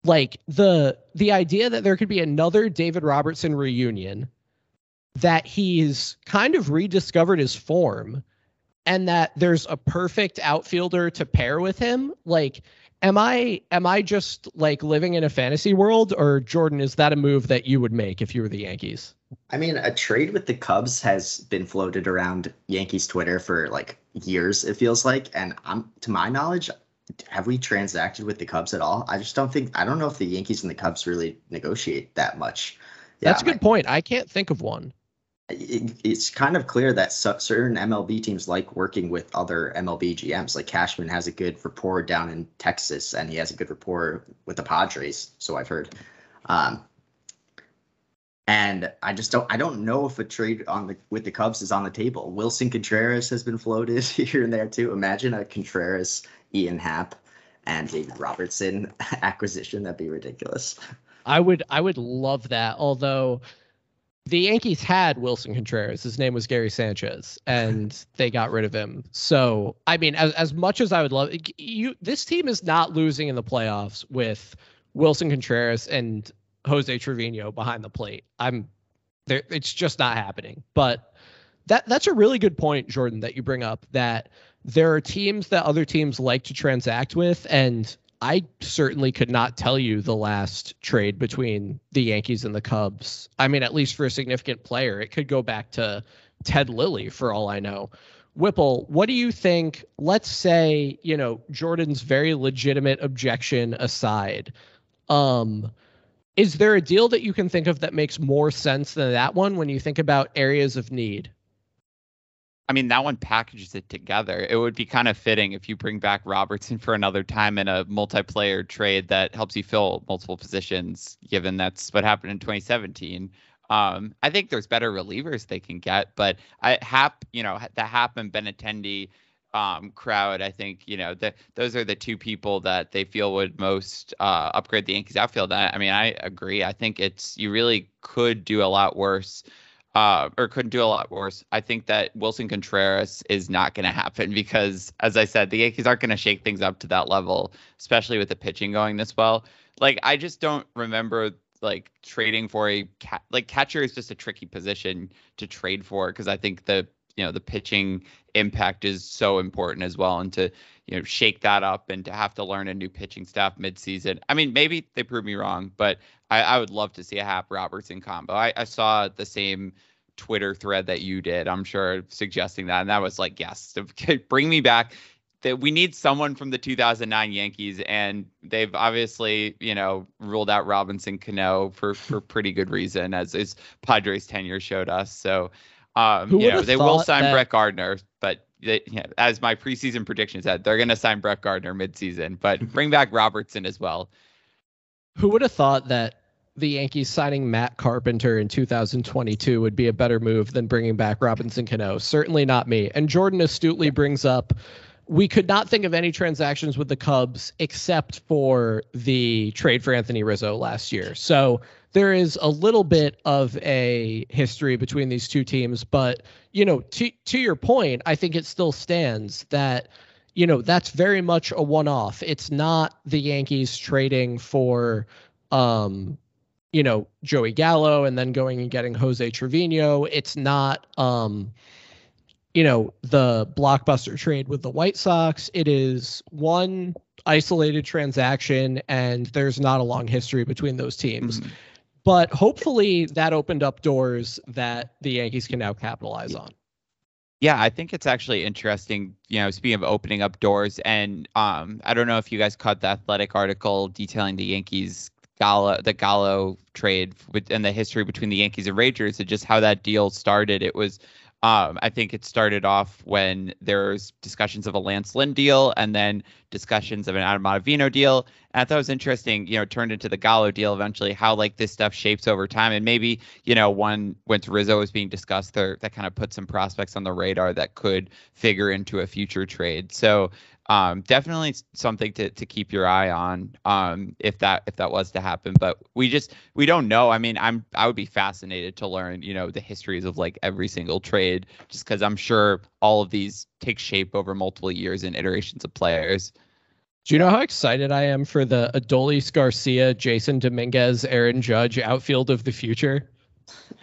like the the idea that there could be another David Robertson reunion that he's kind of rediscovered his form and that there's a perfect outfielder to pair with him like am i am i just like living in a fantasy world or jordan is that a move that you would make if you were the yankees I mean, a trade with the Cubs has been floated around Yankees Twitter for like years, it feels like. And I'm to my knowledge, have we transacted with the Cubs at all? I just don't think I don't know if the Yankees and the Cubs really negotiate that much. That's a good point. I can't think of one. It, it's kind of clear that certain MLB teams like working with other MLB GMs. Like Cashman has a good rapport down in Texas, and he has a good rapport with the Padres. So I've heard. Um, and I just don't I don't know if a trade on the with the Cubs is on the table. Willson Contreras has been floated here and there too. Imagine a Contreras, Ian Happ, and David Robertson acquisition. That'd be ridiculous. I would I would love that. Although the Yankees had Willson Contreras. His name was Gary Sanchez, and they got rid of him. So I mean, as as much as I would love you, this team is not losing in the playoffs with Willson Contreras and Jose Trevino behind the plate. I'm there. It's just not happening. But that that's a really good point, Jordan, that you bring up. That there are teams that other teams like to transact with, and I certainly could not tell you the last trade between the Yankees and the Cubs. I mean, at least for a significant player, it could go back to Ted Lilly for all I know. Whipple, what do you think? Let's say, you know, Jordan's very legitimate objection aside. Um, is there a deal that you can think of that makes more sense than that one when you think about areas of need? I mean, that one packages it together. It would be kind of fitting if you bring back Robertson for another time in a multiplayer trade that helps you fill multiple positions, given that's what happened in 2017. Um, I think there's better relievers they can get, but I Happ, you know, the Happ and Benintendi um, crowd, I think you know that those are the two people that they feel would most uh, upgrade the Yankees outfield. I, I, mean, I agree. I think it's you really could do a lot worse, uh, or couldn't do a lot worse. I think that Willson Contreras is not going to happen because, as I said, the Yankees aren't going to shake things up to that level, especially with the pitching going this well. Like I just don't remember like trading for a cat like catcher is just a tricky position to trade for because I think the you know the pitching impact is so important as well and to you know shake that up and to have to learn a new pitching staff midseason i mean maybe they prove me wrong but i, I would love to see a Happ robertson combo I, I saw the same twitter thread that you did i'm sure suggesting that and that was like yes bring me back that we need someone from the 2009 Yankees, and they've obviously, you know, ruled out Robinson Cano for for pretty good reason, as his Padres tenure showed us. So um, Who you know, they will sign that... Brett Gardner, but they, you know, as my preseason prediction said, they're going to sign Brett Gardner midseason, but bring back Robertson as well. Who would have thought that the Yankees signing Matt Carpenter in 2022 would be a better move than bringing back Robinson Cano? Certainly not me. And Jordan astutely brings up we could not think of any transactions with the Cubs except for the trade for Anthony Rizzo last year. So there is a little bit of a history between these two teams, but you know, to to your point, I think it still stands that you know that's very much a one-off. It's not the Yankees trading for um you know Joey Gallo and then going and getting Jose Trevino. It's not um you know the blockbuster trade with the White Sox. It is one isolated transaction and there's not a long history between those teams. Mm-hmm but hopefully that opened up doors that the Yankees can now capitalize on. Yeah, I think it's actually interesting. You know, speaking of opening up doors, and um, I don't know if you guys caught the Athletic article detailing the Yankees Gallo, the Gallo trade and the history between the Yankees and Rangers, and just how that deal started. It was um, I think it started off when there's discussions of a Lance Lynn deal and then discussions of an Adam Ottavino deal. And I thought it was interesting, you know, turned into the Gallo deal eventually, how like this stuff shapes over time. And maybe, you know, one once Rizzo was being discussed there, that kind of put some prospects on the radar that could figure into a future trade. So um, definitely something to, to keep your eye on um, if that if that was to happen. But we just we don't know. I mean, I'm I would be fascinated to learn you know the histories of like every single trade, just because I'm sure all of these take shape over multiple years and iterations of players. Do you know how excited I am for the Adolis Garcia, Jasson Dominguez, Aaron Judge outfield of the future?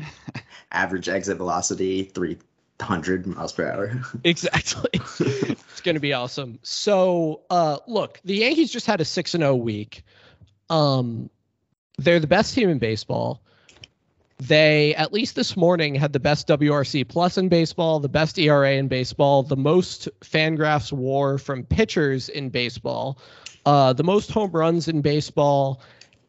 Average exit velocity three 100 miles per hour. exactly. it's going to be awesome. So, uh, look, the Yankees just had a 6 and 0 week. Um, they're the best team in baseball. They, at least this morning, had the best WRC plus in baseball, the best ERA in baseball, the most Fangraphs WAR from pitchers in baseball, uh, the most home runs in baseball,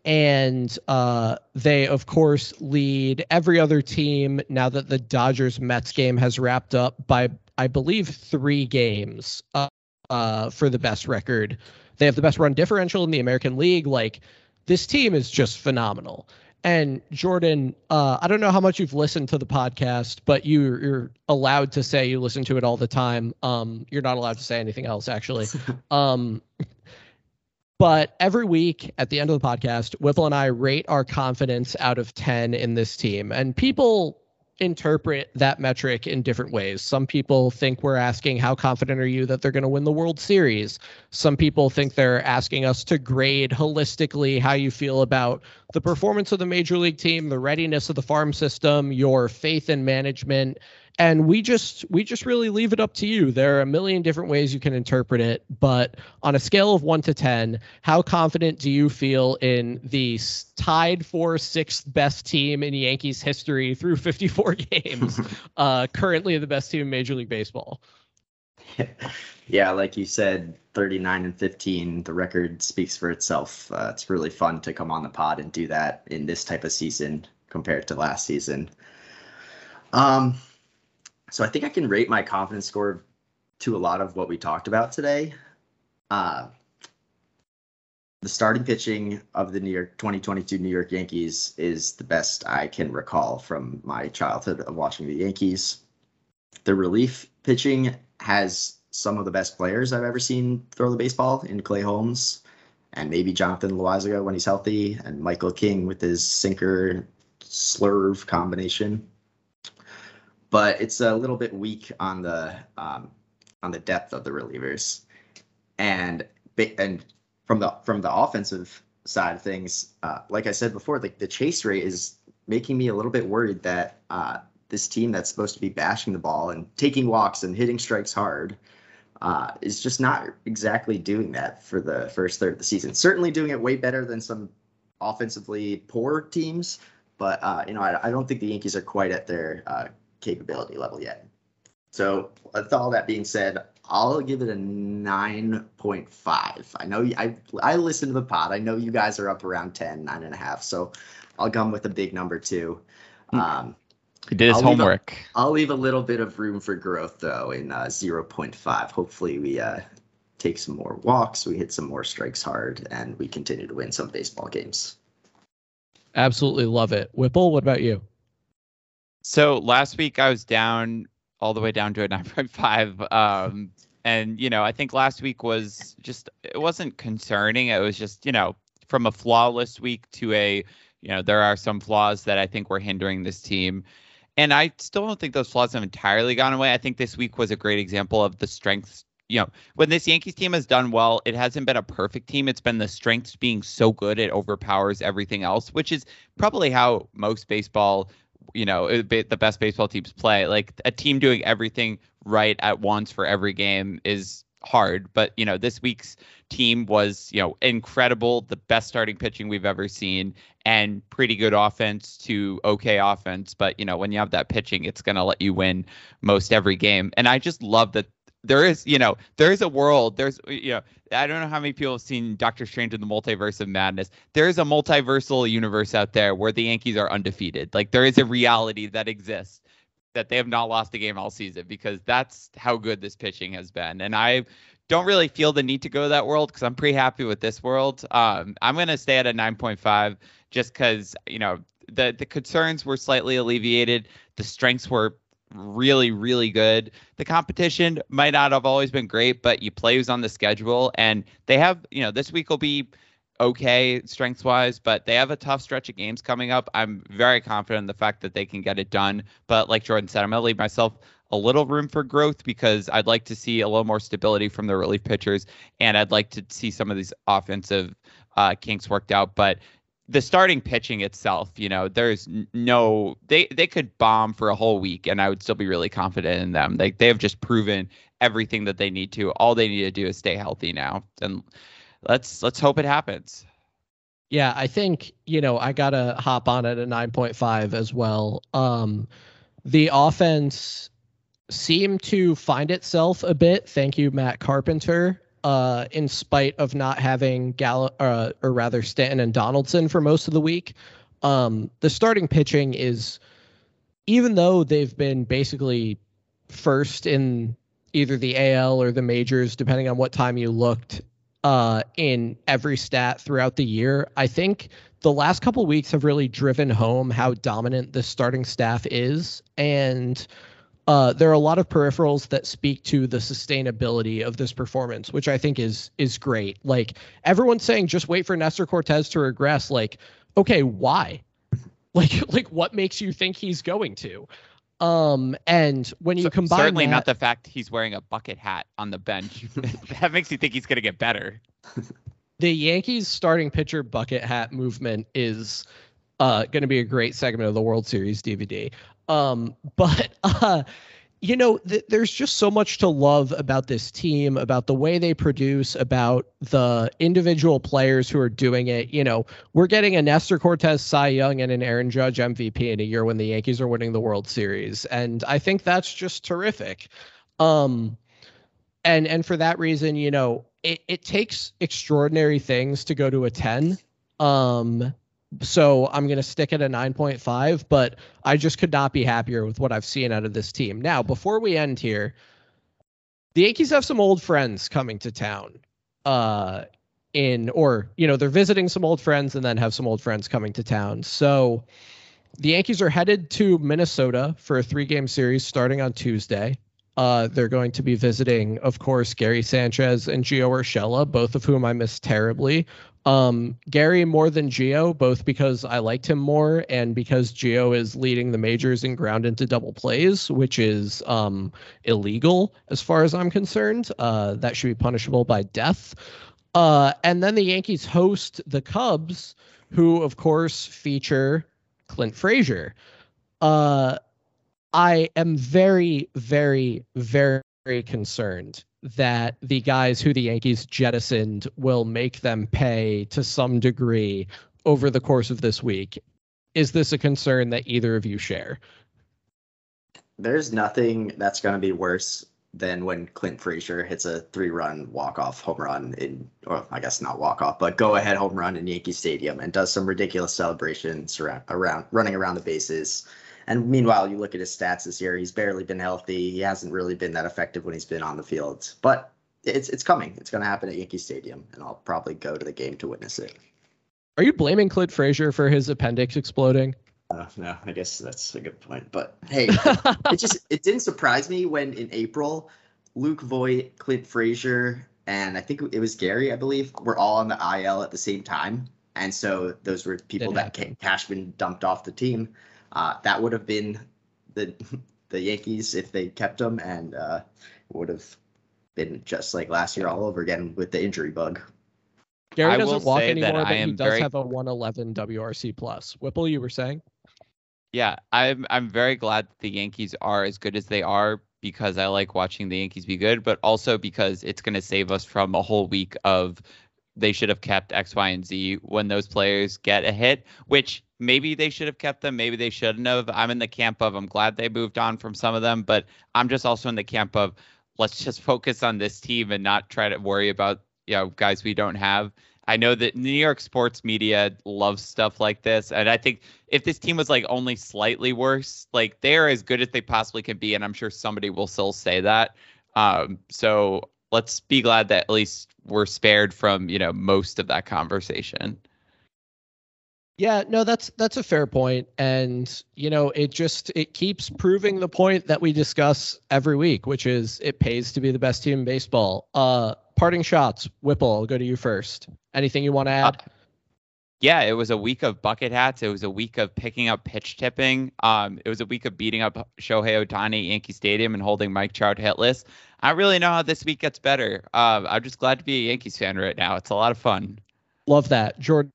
and uh, they of course lead every other team now that the Dodgers Mets game has wrapped up by I believe three games uh, uh, for the best record. They have the best run differential in the American League. Like this team is just phenomenal. And Jordan, uh, I don't know how much you've listened to the podcast, but you, are allowed to say you listen to it all the time. Um, you're not allowed to say anything else, actually. Um, but every week at the end of the podcast, Whipple and I rate our confidence out of 10 in this team. And people interpret that metric in different ways. Some people think we're asking, How confident are you that they're going to win the World Series? Some people think they're asking us to grade holistically how you feel about the performance of the major league team, the readiness of the farm system, your faith in management, and we just we just really leave it up to you. There are a million different ways you can interpret it but on a scale of 1 to 10 how confident do you feel in the tied for sixth best team in yankees history through 54 games uh, currently the best team in major league baseball? Yeah like you said 39 and 15 the record speaks for itself. Uh, it's really fun to come on the pod and do that in this type of season compared to last season. Um so I think I can rate my confidence score to a lot of what we talked about today. Uh, the starting pitching of the New York 2022 New York Yankees is the best I can recall from my childhood of watching the Yankees. The relief pitching has some of the best players I've ever seen throw the baseball in Clay Holmes and maybe Jonathan Loáisiga when he's healthy and Michael King with his sinker slurve combination but it's a little bit weak on the um, on the depth of the relievers, and and from the from the offensive side of things, uh, like I said before, like the chase rate is making me a little bit worried that uh, this team that's supposed to be bashing the ball and taking walks and hitting strikes hard uh, is just not exactly doing that for the first third of the season. Certainly doing it way better than some offensively poor teams, but uh, you know I, I, don't think the Yankees are quite at their uh, capability level yet. So with all that being said, I'll give it a 9.5. I know I I listen to the pod. I know you guys are up around 10, nine and a half. So I'll come with a big number too. Hmm. Um, he did his I'll homework. Leave a, I'll leave a little bit of room for growth though in uh, 0.5. Hopefully we uh, take some more walks, we hit some more strikes hard, and we continue to win some baseball games. Absolutely love it. Whipple, what about you? So last week I was down all the way down to a 9.5. Um, and you know, I think last week was just it wasn't concerning. It was just you know from a flawless week to a you know there are some flaws that I think were hindering this team. And I still don't think those flaws have entirely gone away. I think this week was a great example of the strengths. You know, when this Yankees team has done well, it hasn't been a perfect team. It's been the strengths being so good it overpowers everything else, which is probably how most baseball you know the best baseball teams play. Like a team doing everything right at once for every game is hard. But you know this week's team was you know incredible, the best starting pitching we've ever seen, and pretty good offense to okay offense. But you know when you have that pitching, it's going to let you win most every game. And I just love that there is, you know, there is a world. There's, you know, I don't know how many people have seen Doctor Strange in the Multiverse of Madness. There is a multiversal universe out there where the Yankees are undefeated. Like there is a reality that exists that they have not lost a game all season because that's how good this pitching has been. And I don't really feel the need to go to that world because I'm pretty happy with this world. Um, I'm gonna stay at a 9.5 just because you know the the concerns were slightly alleviated. The strengths were really, really good. The competition might not have always been great, but you play who's on the schedule, and they have, you know, this week will be okay strengths wise, but they have a tough stretch of games coming up. I'm very confident in the fact that they can get it done. But like Jordan said, I'm gonna leave myself a little room for growth because I'd like to see a little more stability from the relief pitchers, and I'd like to see some of these offensive uh, kinks worked out. But the starting pitching itself, you know, there's no they they could bomb for a whole week and I would still be really confident in them. Like they have just proven everything that they need to. All they need to do is stay healthy now. And let's let's hope it happens. Yeah, I think, you know, I got to hop on at a 9.5 as well. Um the offense seemed to find itself a bit. Thank you Matt Carpenter uh, in spite of not having Gall- uh, or rather Stanton and Donaldson for most of the week. Um, the starting pitching is, even though they've been basically first in either the AL or the majors, depending on what time you looked, uh, in every stat throughout the year, I think the last couple weeks have really driven home how dominant the starting staff is. And uh, there are a lot of peripherals that speak to the sustainability of this performance, which I think is is great. Like everyone's saying, just wait for Nestor Cortes to regress. Like, okay, why? Like, like what makes you think he's going to? Um, and when you so, combine certainly that, not the fact he's wearing a bucket hat on the bench, that makes you think he's going to get better. The Yankees starting pitcher bucket hat movement is uh, going to be a great segment of the World Series DVD. Um, but uh, you know, th- there's just so much to love about this team, about the way they produce, about the individual players who are doing it. You know, we're getting a Nestor Cortes Cy Young and an Aaron Judge MVP in a year when the Yankees are winning the World Series, and I think that's just terrific. Um, and and for that reason, you know, it, it takes extraordinary things to go to a 10. Um, so I'm going to stick at a 9.5, but I just could not be happier with what I've seen out of this team. Now, before we end here, the Yankees have some old friends coming to town. Uh, in or you know they're visiting some old friends and then have some old friends coming to town. So the Yankees are headed to Minnesota for a three-game series starting on Tuesday. Uh, they're going to be visiting, of course, Gary Sanchez and Gio Urshela, both of whom I miss terribly. Um, Gary more than Gio, both because I liked him more and because Gio is leading the majors in ground into double plays, which is um, illegal as far as I'm concerned. Uh, that should be punishable by death. Uh, and then the Yankees host the Cubs, who of course feature Clint Frazier. Uh, I am very, very, very concerned that the guys who the Yankees jettisoned will make them pay to some degree over the course of this week. Is this a concern that either of you share? There's nothing that's going to be worse than when Clint Frazier hits a three-run walk-off home run in, or I guess not walk-off, but go-ahead home run in Yankee Stadium and does some ridiculous celebrations around, around running around the bases and meanwhile, you look at his stats this year; he's barely been healthy. He hasn't really been that effective when he's been on the field. But it's it's coming. It's going to happen at Yankee Stadium, and I'll probably go to the game to witness it. Are you blaming Clint Frazier for his appendix exploding? Uh, no, I guess that's a good point. But hey, it just it didn't surprise me when in April, Luke Voit, Clint Frazier, and I think it was Gary, I believe, were all on the IL at the same time. And so those were people that Cashman dumped off the team. Uh, that would have been the the Yankees if they kept him, and uh, would have been just like last year all over again with the injury bug. Gary doesn't walk anymore, but he does very... have a 111 WRC plus. Whipple, you were saying? Yeah, I'm I'm very glad the Yankees are as good as they are because I like watching the Yankees be good, but also because it's going to save us from a whole week of they should have kept X, Y, and Z when those players get a hit, which maybe they should have kept them, maybe they shouldn't have. I'm in the camp of I'm glad they moved on from some of them, but I'm just also in the camp of let's just focus on this team and not try to worry about you know guys we don't have. I know that New York sports media loves stuff like this, and I think if this team was like only slightly worse, like they're as good as they possibly can be, and I'm sure somebody will still say that. Um, so let's be glad that at least we're spared from you know most of that conversation. Yeah, no, that's that's a fair point, and you know, it just it keeps proving the point that we discuss every week, which is it pays to be the best team in baseball. Uh, parting shots, Whipple. I'll go to you first. Anything you want to add? Uh, yeah, it was a week of bucket hats. It was a week of picking up pitch tipping. Um, it was a week of beating up Shohei Ohtani at Yankee Stadium and holding Mike Trout hitless. I really know how this week gets better. Uh, I'm just glad to be a Yankees fan right now. It's a lot of fun. Love that, Jordan.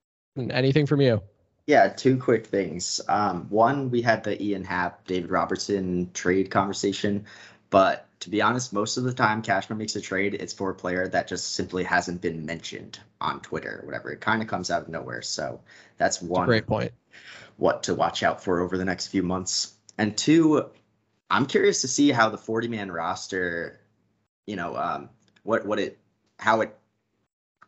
Anything from you? Yeah, two quick things. Um, one, we had the Ian Happ, David Robertson trade conversation, but to be honest, most of the time Cashman makes a trade, it's for a player that just simply hasn't been mentioned on Twitter or whatever. It kind of comes out of nowhere. So that's one great point. What to watch out for over the next few months. And two, I'm curious to see how the 40 man roster, you know, um, what what it how it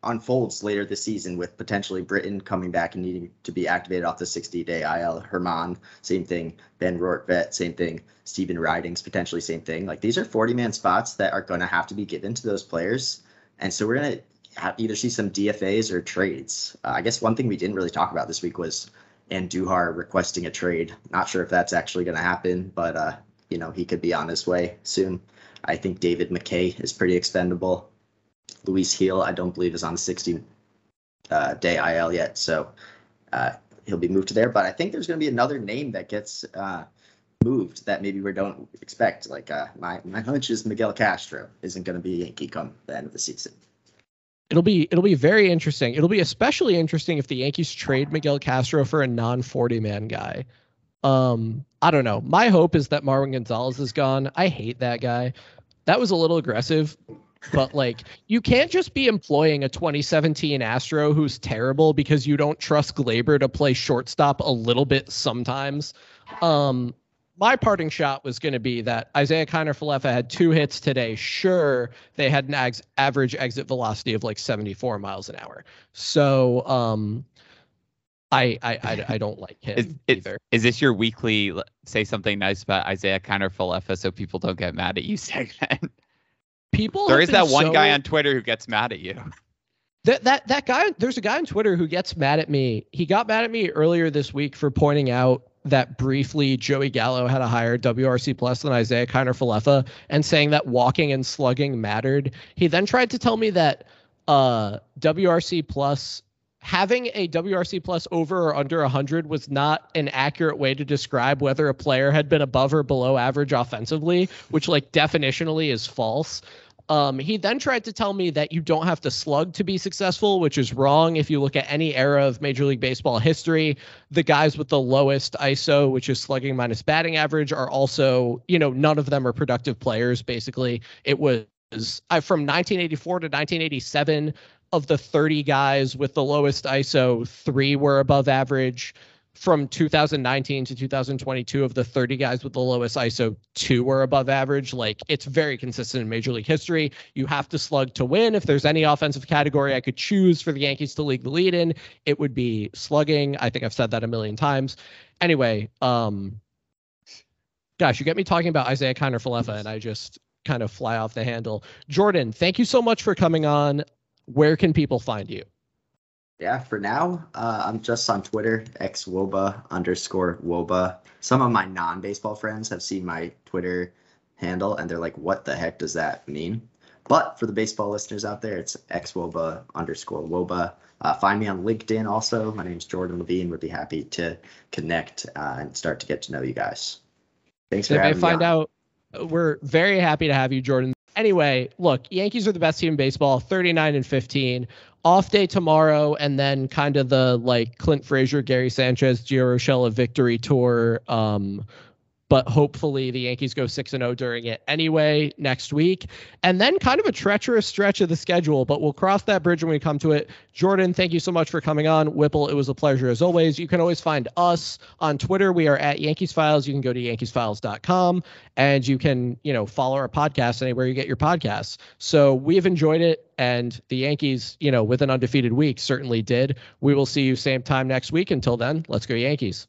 unfolds later this season with potentially Britton coming back and needing to be activated off the 60 day IL. Germán, same thing. Ben Rortvedt, same thing. Stephen Ridings, potentially same thing. Like these are 40 man spots that are going to have to be given to those players. And so we're going to either see some DFAs or trades. Uh, I guess one thing we didn't really talk about this week was Andujar requesting a trade. Not sure if that's actually going to happen, but uh, you know he could be on his way soon. I think David McKay is pretty expendable. Luis Gil, I don't believe, is on the 60 uh, day IL yet, so uh, he'll be moved to there. But I think there's going to be another name that gets uh, moved that maybe we don't expect. Like uh, my my hunch is Miguel Castro isn't going to be a Yankee come the end of the season. It'll be it'll be very interesting. It'll be especially interesting if the Yankees trade Miguel Castro for a non 40 man guy. Um, I don't know. My hope is that Marwin Gonzalez is gone. I hate that guy. That was a little aggressive, but like you can't just be employing a 2017 Astro who's terrible because you don't trust Gleyber to play shortstop a little bit sometimes. Um, my parting shot was going to be that Isiah Kiner Falefa had two hits today. Sure, they had an ag- average exit velocity of like 74 miles an hour. So, um, I, I, I, I don't like him is, either. Is this your weekly say something nice about Isiah Kiner Falefa so people don't get mad at you segment? People there is that one so, guy on Twitter who gets mad at you. That that that guy there's a guy on Twitter who gets mad at me. He got mad at me earlier this week for pointing out that briefly Joey Gallo had a higher WRC plus than Isiah Kiner Falefa and saying that walking and slugging mattered. He then tried to tell me that uh, WRC plus having a WRC plus over or under 100 was not an accurate way to describe whether a player had been above or below average offensively, which like definitionally is false. Um, he then tried to tell me that you don't have to slug to be successful, which is wrong. If you look at any era of Major League Baseball history, the guys with the lowest ISO, which is slugging minus batting average, are also, you know, none of them are productive players. Basically, it was I, from 1984 to 1987 of the 30 guys with the lowest ISO, three were above average from 2019 to 2022 of the 30 guys with the lowest ISO, two were above average. Like it's very consistent in Major League history. You have to slug to win. If there's any offensive category I could choose for the Yankees to lead the lead in, it would be slugging. I think I've said that a million times. Anyway, um, gosh, you get me talking about Isiah Kiner Falefa, and I just kind of fly off the handle. Jordan, thank you so much for coming on. Where can people find you? Yeah, for now, uh, I'm just on Twitter, xwoba underscore woba. Some of my non baseball friends have seen my Twitter handle and they're like, what the heck does that mean? But for the baseball listeners out there, it's xwoba underscore woba. Uh, find me on LinkedIn also. My name's Jordan Levine. Would be happy to connect uh, and start to get to know you guys. Thanks for if having me. find out. We're very happy to have you, Jordan. Anyway, look, Yankees are the best team in baseball, 39 and 15 off day tomorrow, and then kind of the like Clint Frazier, Gary Sanchez, Gio Urshela victory tour um, but hopefully the Yankees go 6 and 0 during it anyway next week. And then kind of a treacherous stretch of the schedule, but we'll cross that bridge when we come to it. Jordan, thank you so much for coming on. Whipple, it was a pleasure as always. You can always find us on Twitter. We are at Yankees Files. You can go to yankeesfiles.com and you can, you know, follow our podcast anywhere you get your podcasts. So we've enjoyed it and the Yankees, you know, with an undefeated week certainly did. We will see you same time next week. Until then, let's go Yankees.